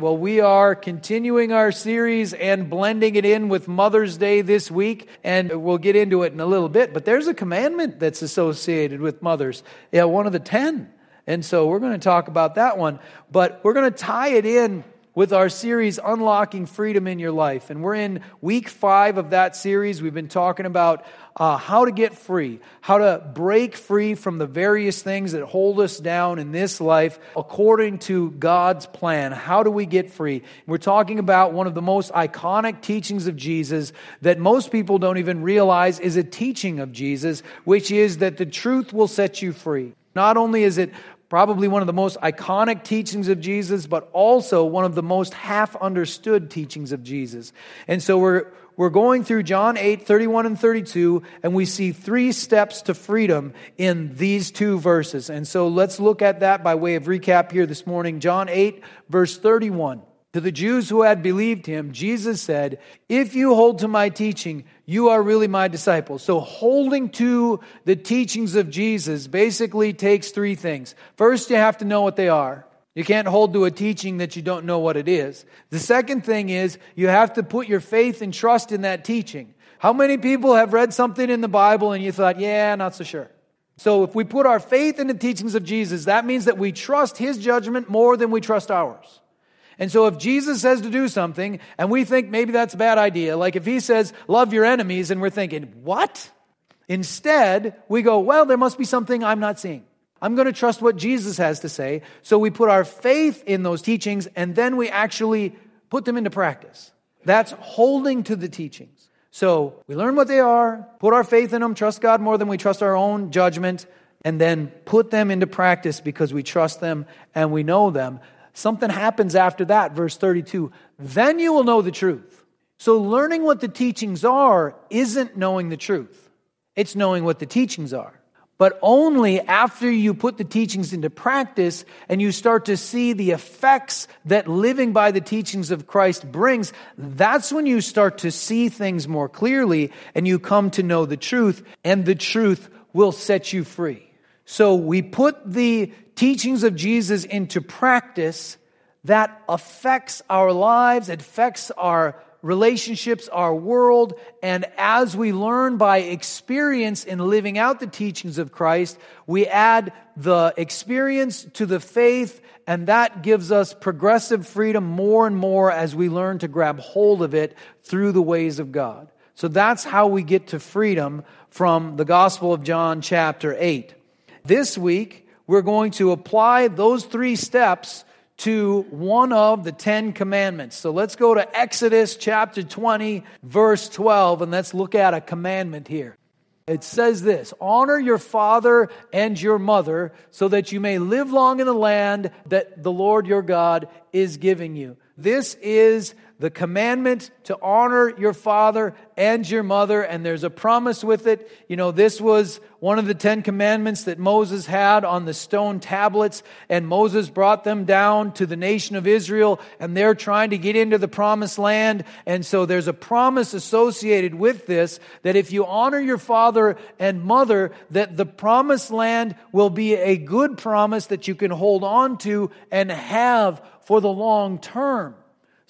Well, we are continuing our series and blending it in with Mother's Day this week, and we'll get into it in a little bit. But there's a commandment that's associated with mothers. Yeah, one of the ten. And so we're going to talk about that one. But we're going to tie it in with our series, Unlocking Freedom in Your Life. And we're in week five of that series. We've been talking about uh, how to get free, how to break free from the various things that hold us down in this life according to God's plan. How do we get free? We're talking about one of the most iconic teachings of Jesus that most people don't even realize is a teaching of Jesus, which is that the truth will set you free. Not only is it probably one of the most iconic teachings of Jesus, but also one of the most half understood teachings of Jesus. And so we're, we're going through John 8, 31 and 32, and we see three steps to freedom in these two verses. And so let's look at that by way of recap here this morning. John 8, verse 31. To the Jews who had believed him, Jesus said, If you hold to my teaching, you are really my disciples. So holding to the teachings of Jesus basically takes three things. First, you have to know what they are. You can't hold to a teaching that you don't know what it is. The second thing is you have to put your faith and trust in that teaching. How many people have read something in the Bible and you thought, yeah, not so sure? So if we put our faith in the teachings of Jesus, that means that we trust his judgment more than we trust ours. And so if Jesus says to do something and we think maybe that's a bad idea, like if he says, love your enemies, and we're thinking, what? Instead, we go, well, there must be something I'm not seeing. I'm going to trust what Jesus has to say. So we put our faith in those teachings and then we actually put them into practice. That's holding to the teachings. So we learn what they are, put our faith in them, trust God more than we trust our own judgment, and then put them into practice because we trust them and we know them. Something happens after that, verse 32. Then you will know the truth. So learning what the teachings are isn't knowing the truth. It's knowing what the teachings are. But only after you put the teachings into practice and you start to see the effects that living by the teachings of Christ brings, that's when you start to see things more clearly and you come to know the truth, and the truth will set you free. So we put the teachings of Jesus into practice that affects our lives, affects our relationships, our world, and as we learn by experience in living out the teachings of Christ, we add the experience to the faith, and that gives us progressive freedom more and more as we learn to grab hold of it through the ways of God. So that's how we get to freedom from the Gospel of John, chapter 8. This week, we're going to apply those three steps to one of the Ten Commandments. So let's go to Exodus chapter 20, verse 12, and let's look at a commandment here. It says this Honor your father and your mother so that you may live long in the land that the Lord your God is giving you. This is the commandment to honor your father and your mother, and there's a promise with it. You know, this was one of the Ten Commandments that Moses had on the stone tablets, and Moses brought them down to the nation of Israel, and they're trying to get into the promised land. And so there's a promise associated with this that if you honor your father and mother, that the promised land will be a good promise that you can hold on to and have for the long term.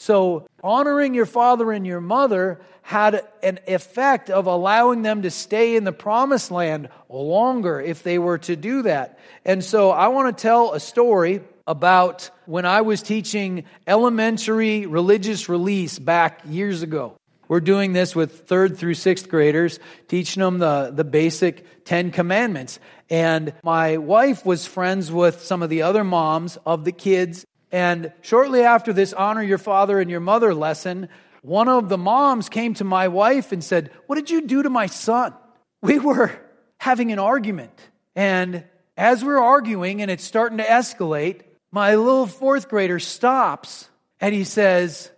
So, honoring your father and your mother had an effect of allowing them to stay in the promised land longer if they were to do that. And so, I want to tell a story about when I was teaching elementary religious release back years ago. We're doing this with third through sixth graders, teaching them the, the basic Ten Commandments. And my wife was friends with some of the other moms of the kids and shortly after this honor your father and your mother lesson, one of the moms came to my wife and said, What did you do to my son? We were having an argument. And as we're arguing and it's starting to escalate, my little fourth grader stops and he says,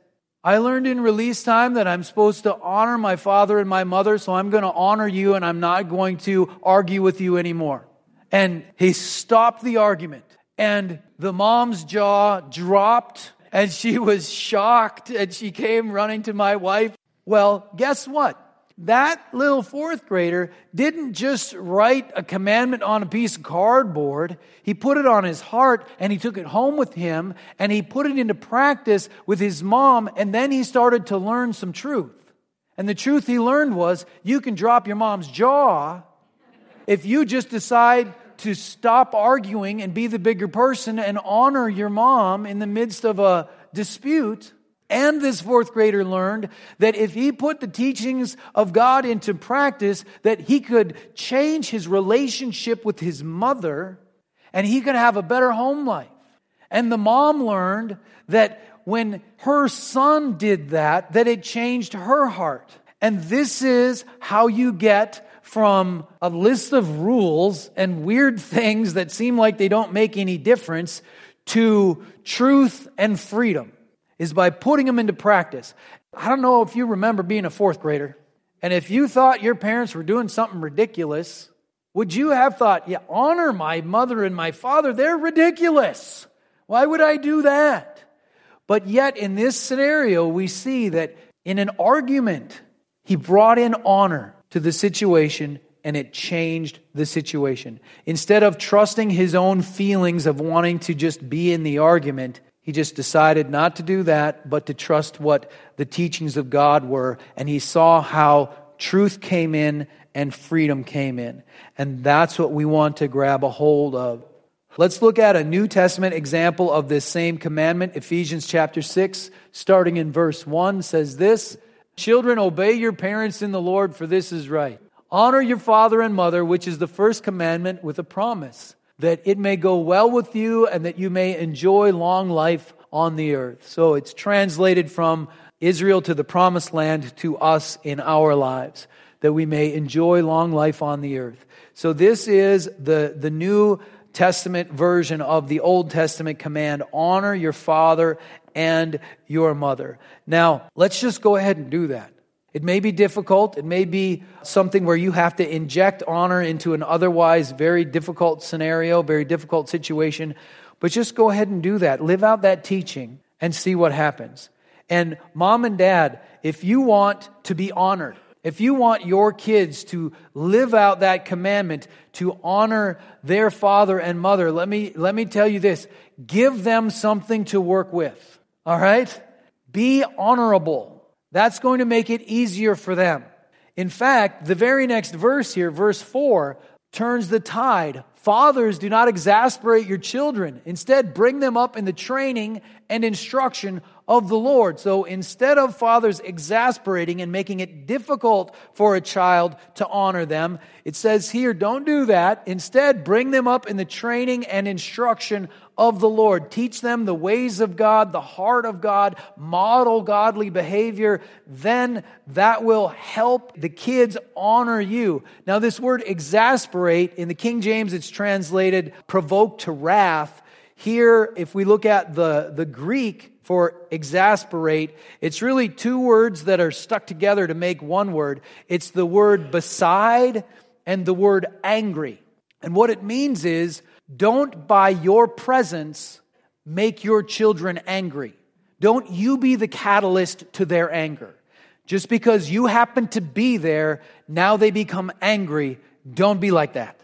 I learned in release time that I'm supposed to honor my father and my mother, so I'm going to honor you and I'm not going to argue with you anymore. And he stopped the argument. And the mom's jaw dropped and she was shocked and she came running to my wife. Well, guess what? that little fourth grader didn't just write a commandment on a piece of cardboard. He put it on his heart and he took it home with him and he put it into practice with his mom and then he started to learn some truth. And the truth he learned was you can drop your mom's jaw if you just decide to stop arguing and be the bigger person and honor your mom in the midst of a dispute. And this fourth grader learned that if he put the teachings of God into practice, that he could change his relationship with his mother and he could have a better home life. And the mom learned that when her son did that, that it changed her heart. And this is how you get from a list of rules and weird things that seem like they don't make any difference to truth and freedom is by putting them into practice. I don't know if you remember being a fourth grader, and if you thought your parents were doing something ridiculous, would you have thought, yeah, honor my mother and my father? They're ridiculous. Why would I do that? But yet, in this scenario, we see that in an argument, he brought in honor to the situation and it changed the situation. Instead of trusting his own feelings of wanting to just be in the argument, he just decided not to do that, but to trust what the teachings of God were. And he saw how truth came in and freedom came in. And that's what we want to grab a hold of. Let's look at a New Testament example of this same commandment. Ephesians chapter 6, starting in verse 1, says this Children, obey your parents in the Lord, for this is right. Honor your father and mother, which is the first commandment with a promise that it may go well with you and that you may enjoy long life on the earth. So it's translated from Israel to the promised land to us in our lives, that we may enjoy long life on the earth. So this is the, the New Testament version of the Old Testament command honor your father and your mother. Now, let's just go ahead and do that. It may be difficult. It may be something where you have to inject honor into an otherwise very difficult scenario, very difficult situation. But just go ahead and do that. Live out that teaching and see what happens. And mom and dad, if you want to be honored, if you want your kids to live out that commandment to honor their father and mother, let me, let me tell you this. Give them something to work with. All right? Be honorable. That's going to make it easier for them. In fact, the very next verse here, verse 4, turns the tide. Fathers, do not exasperate your children. Instead, bring them up in the training and instruction of the Lord. So instead of fathers exasperating and making it difficult for a child to honor them, it says here, don't do that. Instead, bring them up in the training and instruction of the Lord. Teach them the ways of God, the heart of God, model godly behavior. Then that will help the kids honor you. Now, this word exasperate, in the King James, it's translated provoke to wrath. Here, if we look at the, the Greek for exasperate, it's really two words that are stuck together to make one word. It's the word beside and the word angry. And what it means is don't by your presence make your children angry. Don't you be the catalyst to their anger. Just because you happen to be there, now they become angry. Don't be like that.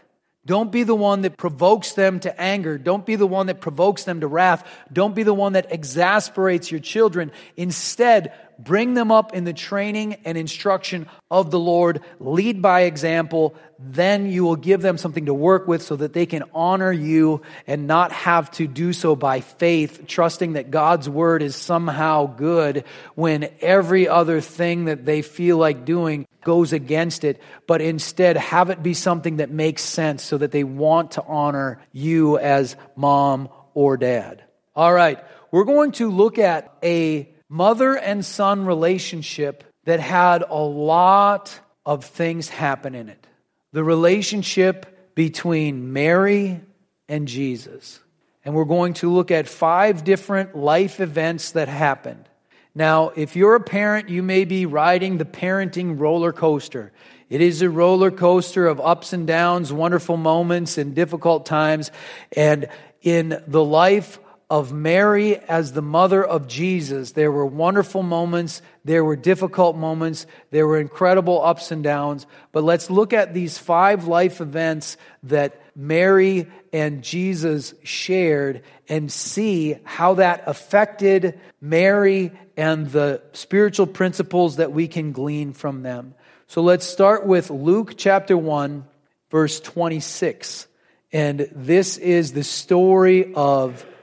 Don't be the one that provokes them to anger. Don't be the one that provokes them to wrath. Don't be the one that exasperates your children. Instead, bring them up in the training and instruction of the Lord. Lead by example. Then you will give them something to work with so that they can honor you and not have to do so by faith, trusting that God's word is somehow good when every other thing that they feel like doing goes against it, but instead have it be something that makes sense so that they want to honor you as mom or dad. All right, we're going to look at a mother and son relationship that had a lot of things happen in it. The relationship between Mary and Jesus. And we're going to look at five different life events that happened. Now, if you're a parent, you may be riding the parenting roller coaster. It is a roller coaster of ups and downs, wonderful moments, and difficult times. And in the life of Mary as the mother of Jesus. There were wonderful moments, there were difficult moments, there were incredible ups and downs. But let's look at these five life events that Mary and Jesus shared and see how that affected Mary and the spiritual principles that we can glean from them. So let's start with Luke chapter 1, verse 26. And this is the story of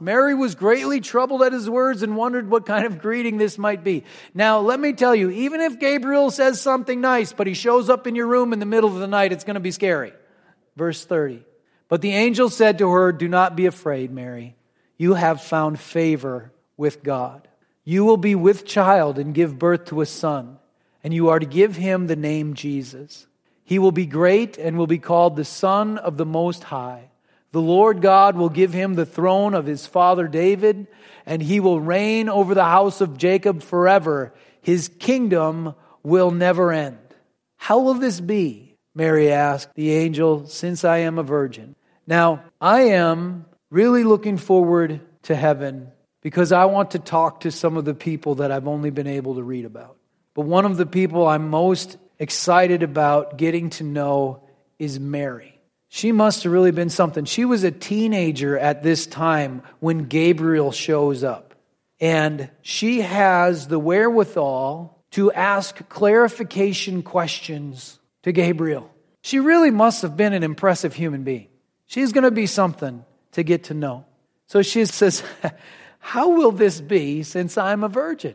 Mary was greatly troubled at his words and wondered what kind of greeting this might be. Now, let me tell you, even if Gabriel says something nice, but he shows up in your room in the middle of the night, it's going to be scary. Verse 30. But the angel said to her, Do not be afraid, Mary. You have found favor with God. You will be with child and give birth to a son, and you are to give him the name Jesus. He will be great and will be called the Son of the Most High. The Lord God will give him the throne of his father David, and he will reign over the house of Jacob forever. His kingdom will never end. How will this be? Mary asked the angel, since I am a virgin. Now, I am really looking forward to heaven because I want to talk to some of the people that I've only been able to read about. But one of the people I'm most excited about getting to know is Mary. She must have really been something. She was a teenager at this time when Gabriel shows up. And she has the wherewithal to ask clarification questions to Gabriel. She really must have been an impressive human being. She's going to be something to get to know. So she says, How will this be since I'm a virgin?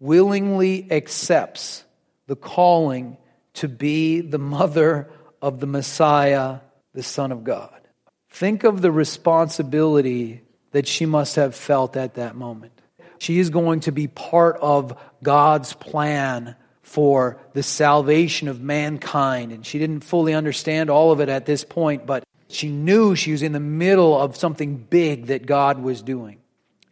willingly accepts the calling to be the mother of the Messiah, the Son of God. Think of the responsibility that she must have felt at that moment. She is going to be part of God's plan for the salvation of mankind. And she didn't fully understand all of it at this point, but she knew she was in the middle of something big that God was doing.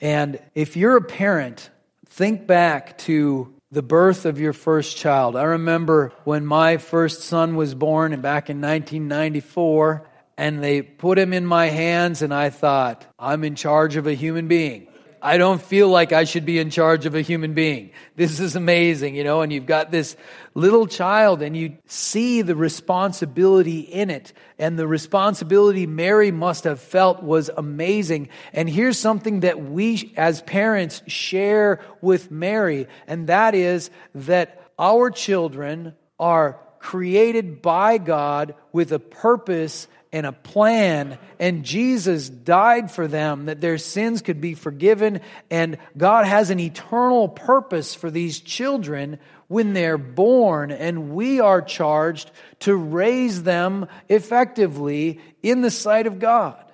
And if you're a parent Think back to the birth of your first child. I remember when my first son was born back in 1994, and they put him in my hands, and I thought, I'm in charge of a human being. I don't feel like I should be in charge of a human being. This is amazing, you know, and you've got this little child and you see the responsibility in it. And the responsibility Mary must have felt was amazing. And here's something that we as parents share with Mary, and that is that our children are created by God with a purpose and a plan, and Jesus died for them that their sins could be forgiven, and God has an eternal purpose for these children when they're born, and we are charged to raise them effectively in the sight of God.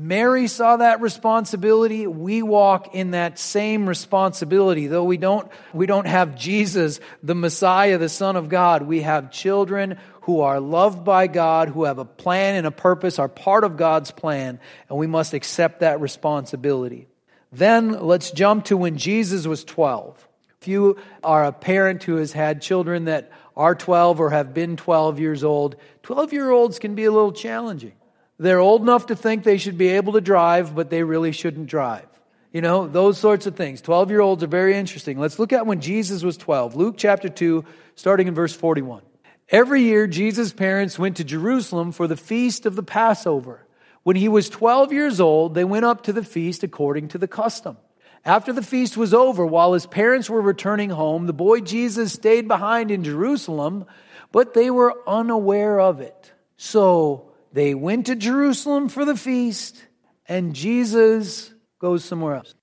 Mary saw that responsibility. We walk in that same responsibility. Though we don't, we don't have Jesus, the Messiah, the Son of God. We have children who are loved by God, who have a plan and a purpose, are part of God's plan, and we must accept that responsibility. Then let's jump to when Jesus was 12. If you are a parent who has had children that are 12 or have been 12 years old, 12 year olds can be a little challenging. They're old enough to think they should be able to drive, but they really shouldn't drive. You know, those sorts of things. 12 year olds are very interesting. Let's look at when Jesus was 12. Luke chapter 2, starting in verse 41. Every year, Jesus' parents went to Jerusalem for the feast of the Passover. When he was 12 years old, they went up to the feast according to the custom. After the feast was over, while his parents were returning home, the boy Jesus stayed behind in Jerusalem, but they were unaware of it. So they went to Jerusalem for the feast, and Jesus goes somewhere else.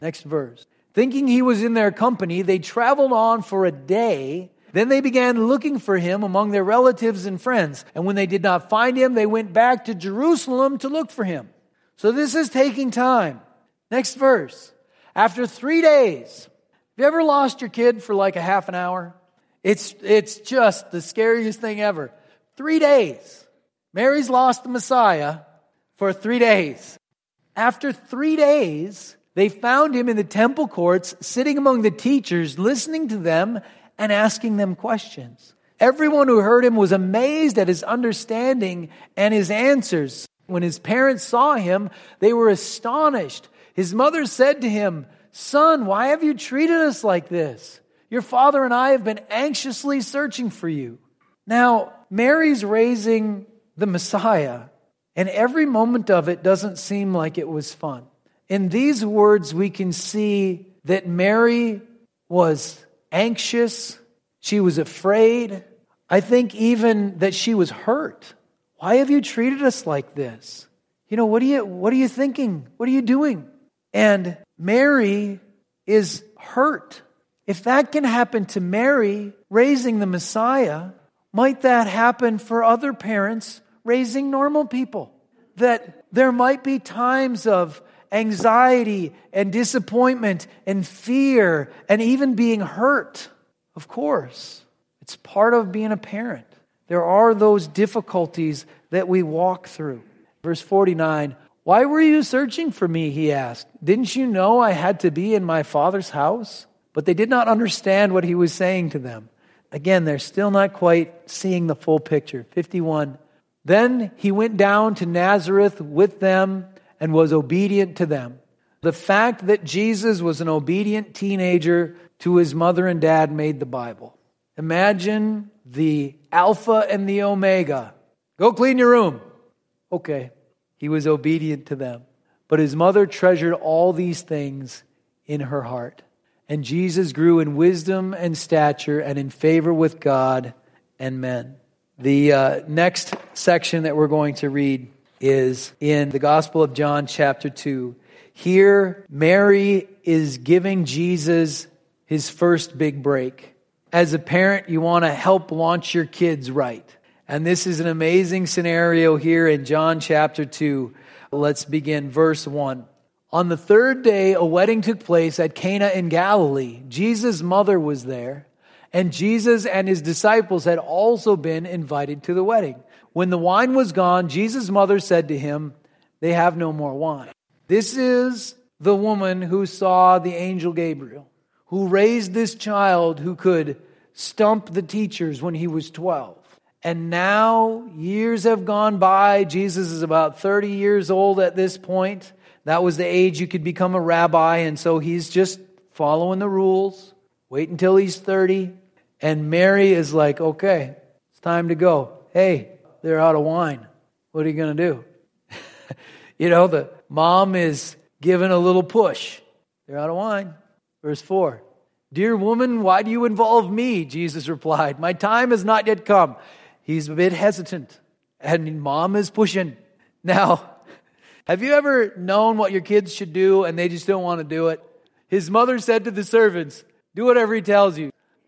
Next verse. Thinking he was in their company, they traveled on for a day. Then they began looking for him among their relatives and friends. And when they did not find him, they went back to Jerusalem to look for him. So this is taking time. Next verse. After three days, have you ever lost your kid for like a half an hour? It's, it's just the scariest thing ever. Three days. Mary's lost the Messiah for three days. After three days, they found him in the temple courts, sitting among the teachers, listening to them and asking them questions. Everyone who heard him was amazed at his understanding and his answers. When his parents saw him, they were astonished. His mother said to him, Son, why have you treated us like this? Your father and I have been anxiously searching for you. Now, Mary's raising the Messiah, and every moment of it doesn't seem like it was fun. In these words, we can see that Mary was anxious, she was afraid. I think even that she was hurt. Why have you treated us like this? You know, what are you, what are you thinking? What are you doing? And Mary is hurt. If that can happen to Mary raising the Messiah, might that happen for other parents raising normal people? That there might be times of anxiety and disappointment and fear and even being hurt. Of course, it's part of being a parent. There are those difficulties that we walk through. Verse 49 why were you searching for me? He asked. Didn't you know I had to be in my father's house? But they did not understand what he was saying to them. Again, they're still not quite seeing the full picture. 51. Then he went down to Nazareth with them and was obedient to them. The fact that Jesus was an obedient teenager to his mother and dad made the Bible. Imagine the Alpha and the Omega. Go clean your room. Okay. He was obedient to them. But his mother treasured all these things in her heart. And Jesus grew in wisdom and stature and in favor with God and men. The uh, next section that we're going to read is in the Gospel of John, chapter 2. Here, Mary is giving Jesus his first big break. As a parent, you want to help launch your kids right. And this is an amazing scenario here in John chapter 2. Let's begin verse 1. On the third day, a wedding took place at Cana in Galilee. Jesus' mother was there, and Jesus and his disciples had also been invited to the wedding. When the wine was gone, Jesus' mother said to him, They have no more wine. This is the woman who saw the angel Gabriel, who raised this child who could stump the teachers when he was 12. And now years have gone by. Jesus is about 30 years old at this point. That was the age you could become a rabbi. And so he's just following the rules. Wait until he's 30. And Mary is like, okay, it's time to go. Hey, they're out of wine. What are you going to do? you know, the mom is given a little push. They're out of wine. Verse 4. Dear woman, why do you involve me? Jesus replied, My time has not yet come. He's a bit hesitant, and mom is pushing. Now, have you ever known what your kids should do and they just don't want to do it? His mother said to the servants, Do whatever he tells you.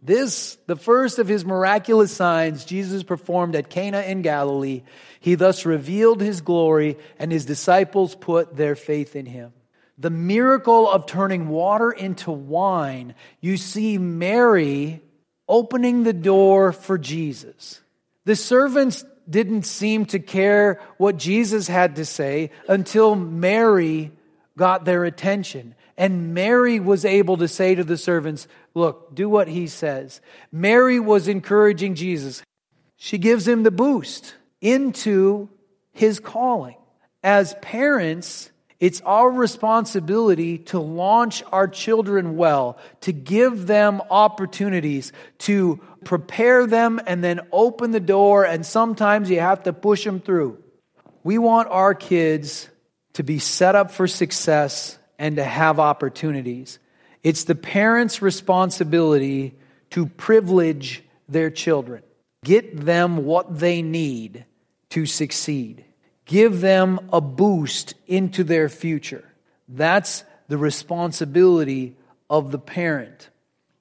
This, the first of his miraculous signs Jesus performed at Cana in Galilee. He thus revealed his glory, and his disciples put their faith in him. The miracle of turning water into wine, you see Mary opening the door for Jesus. The servants didn't seem to care what Jesus had to say until Mary got their attention. And Mary was able to say to the servants, Look, do what he says. Mary was encouraging Jesus. She gives him the boost into his calling. As parents, it's our responsibility to launch our children well, to give them opportunities, to prepare them and then open the door, and sometimes you have to push them through. We want our kids to be set up for success and to have opportunities. It's the parents' responsibility to privilege their children, get them what they need to succeed, give them a boost into their future. That's the responsibility of the parent.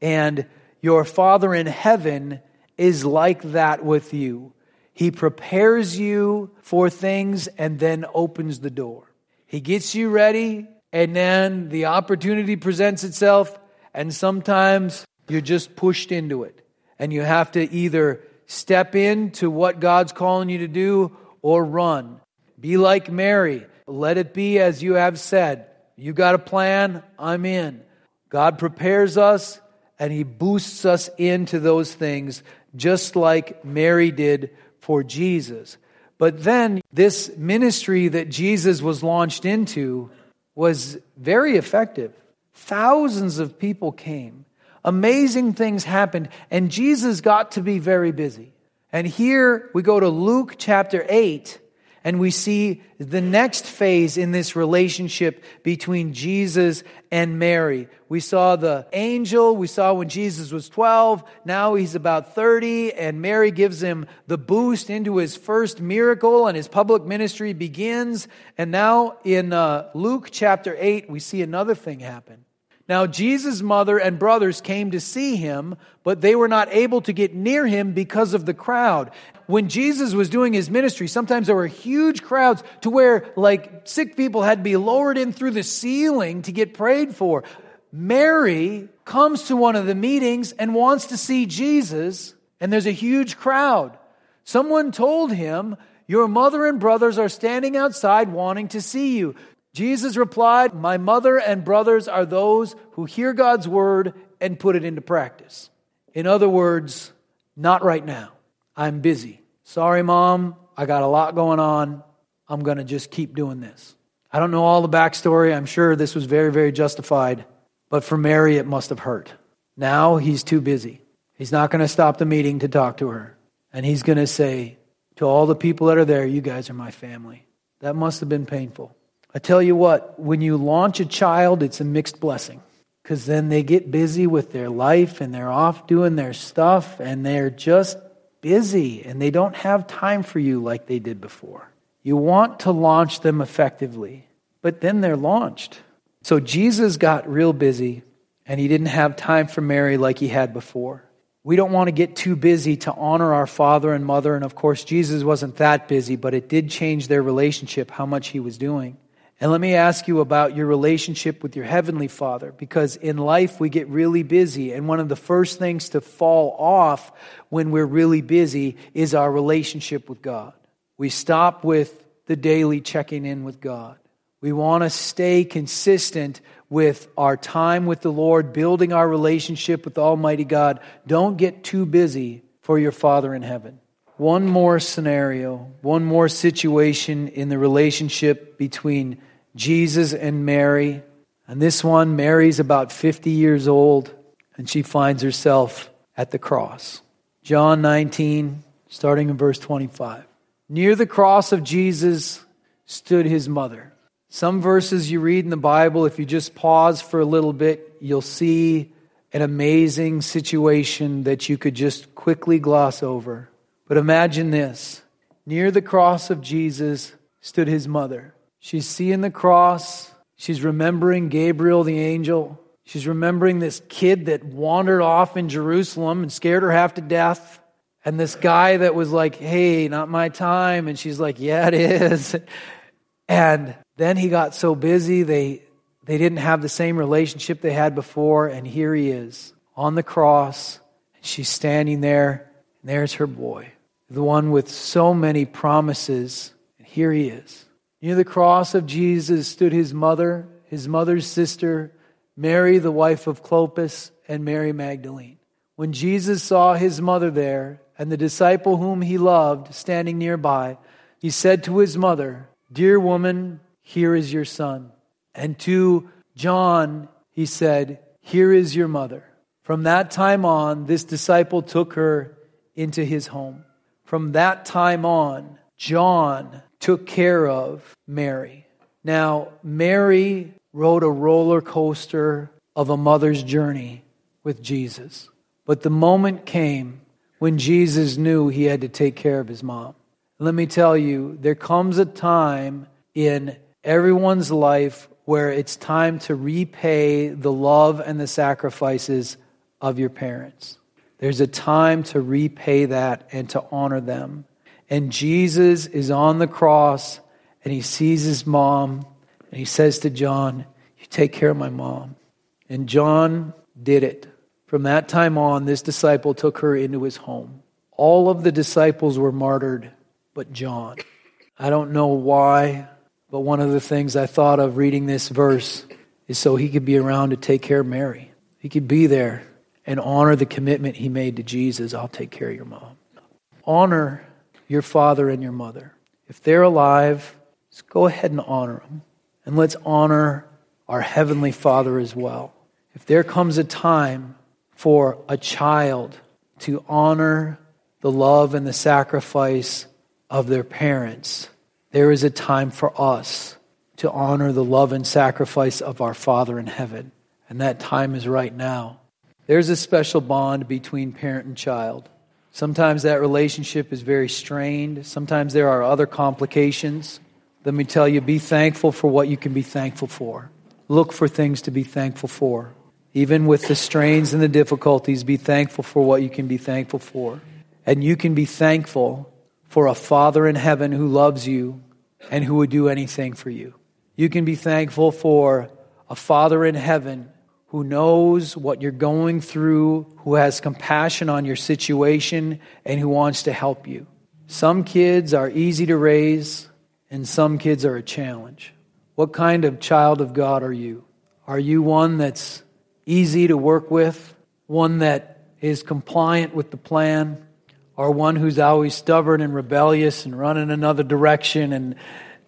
And your Father in heaven is like that with you. He prepares you for things and then opens the door. He gets you ready and then the opportunity presents itself, and sometimes you're just pushed into it. And you have to either step into what God's calling you to do or run. Be like Mary. Let it be as you have said. You got a plan, I'm in. God prepares us and He boosts us into those things, just like Mary did for Jesus. But then, this ministry that Jesus was launched into was very effective. Thousands of people came. Amazing things happened, and Jesus got to be very busy. And here we go to Luke chapter 8, and we see the next phase in this relationship between Jesus and Mary. We saw the angel, we saw when Jesus was 12, now he's about 30, and Mary gives him the boost into his first miracle, and his public ministry begins. And now in uh, Luke chapter 8, we see another thing happen. Now, Jesus' mother and brothers came to see him, but they were not able to get near him because of the crowd. When Jesus was doing his ministry, sometimes there were huge crowds to where, like, sick people had to be lowered in through the ceiling to get prayed for. Mary comes to one of the meetings and wants to see Jesus, and there's a huge crowd. Someone told him, Your mother and brothers are standing outside wanting to see you. Jesus replied, My mother and brothers are those who hear God's word and put it into practice. In other words, not right now. I'm busy. Sorry, mom, I got a lot going on. I'm going to just keep doing this. I don't know all the backstory. I'm sure this was very, very justified. But for Mary, it must have hurt. Now he's too busy. He's not going to stop the meeting to talk to her. And he's going to say to all the people that are there, You guys are my family. That must have been painful. I tell you what, when you launch a child, it's a mixed blessing because then they get busy with their life and they're off doing their stuff and they're just busy and they don't have time for you like they did before. You want to launch them effectively, but then they're launched. So Jesus got real busy and he didn't have time for Mary like he had before. We don't want to get too busy to honor our father and mother. And of course, Jesus wasn't that busy, but it did change their relationship, how much he was doing. And let me ask you about your relationship with your Heavenly Father, because in life we get really busy, and one of the first things to fall off when we're really busy is our relationship with God. We stop with the daily checking in with God. We want to stay consistent with our time with the Lord, building our relationship with Almighty God. Don't get too busy for your Father in heaven. One more scenario, one more situation in the relationship between Jesus and Mary. And this one, Mary's about 50 years old, and she finds herself at the cross. John 19, starting in verse 25. Near the cross of Jesus stood his mother. Some verses you read in the Bible, if you just pause for a little bit, you'll see an amazing situation that you could just quickly gloss over. But imagine this near the cross of Jesus stood his mother. She's seeing the cross. She's remembering Gabriel the angel. She's remembering this kid that wandered off in Jerusalem and scared her half to death. And this guy that was like, hey, not my time. And she's like, yeah, it is. And then he got so busy, they, they didn't have the same relationship they had before. And here he is on the cross. And she's standing there, and there's her boy, the one with so many promises. And here he is. Near the cross of Jesus stood his mother, his mother's sister, Mary, the wife of Clopas, and Mary Magdalene. When Jesus saw his mother there and the disciple whom he loved standing nearby, he said to his mother, Dear woman, here is your son. And to John, he said, Here is your mother. From that time on, this disciple took her into his home. From that time on, John took care of Mary. Now, Mary rode a roller coaster of a mother's journey with Jesus. But the moment came when Jesus knew he had to take care of his mom. Let me tell you, there comes a time in everyone's life where it's time to repay the love and the sacrifices of your parents. There's a time to repay that and to honor them. And Jesus is on the cross and he sees his mom and he says to John, You take care of my mom. And John did it. From that time on, this disciple took her into his home. All of the disciples were martyred, but John. I don't know why, but one of the things I thought of reading this verse is so he could be around to take care of Mary. He could be there and honor the commitment he made to Jesus I'll take care of your mom. Honor your father and your mother. If they're alive, just go ahead and honor them. And let's honor our Heavenly Father as well. If there comes a time for a child to honor the love and the sacrifice of their parents, there is a time for us to honor the love and sacrifice of our Father in heaven. And that time is right now. There's a special bond between parent and child. Sometimes that relationship is very strained. Sometimes there are other complications. Let me tell you be thankful for what you can be thankful for. Look for things to be thankful for. Even with the strains and the difficulties, be thankful for what you can be thankful for. And you can be thankful for a Father in heaven who loves you and who would do anything for you. You can be thankful for a Father in heaven who knows what you're going through, who has compassion on your situation, and who wants to help you. Some kids are easy to raise, and some kids are a challenge. What kind of child of God are you? Are you one that's easy to work with, one that is compliant with the plan, or one who's always stubborn and rebellious and running another direction and,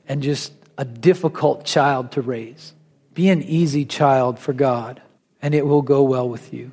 and just a difficult child to raise? Be an easy child for God and it will go well with you.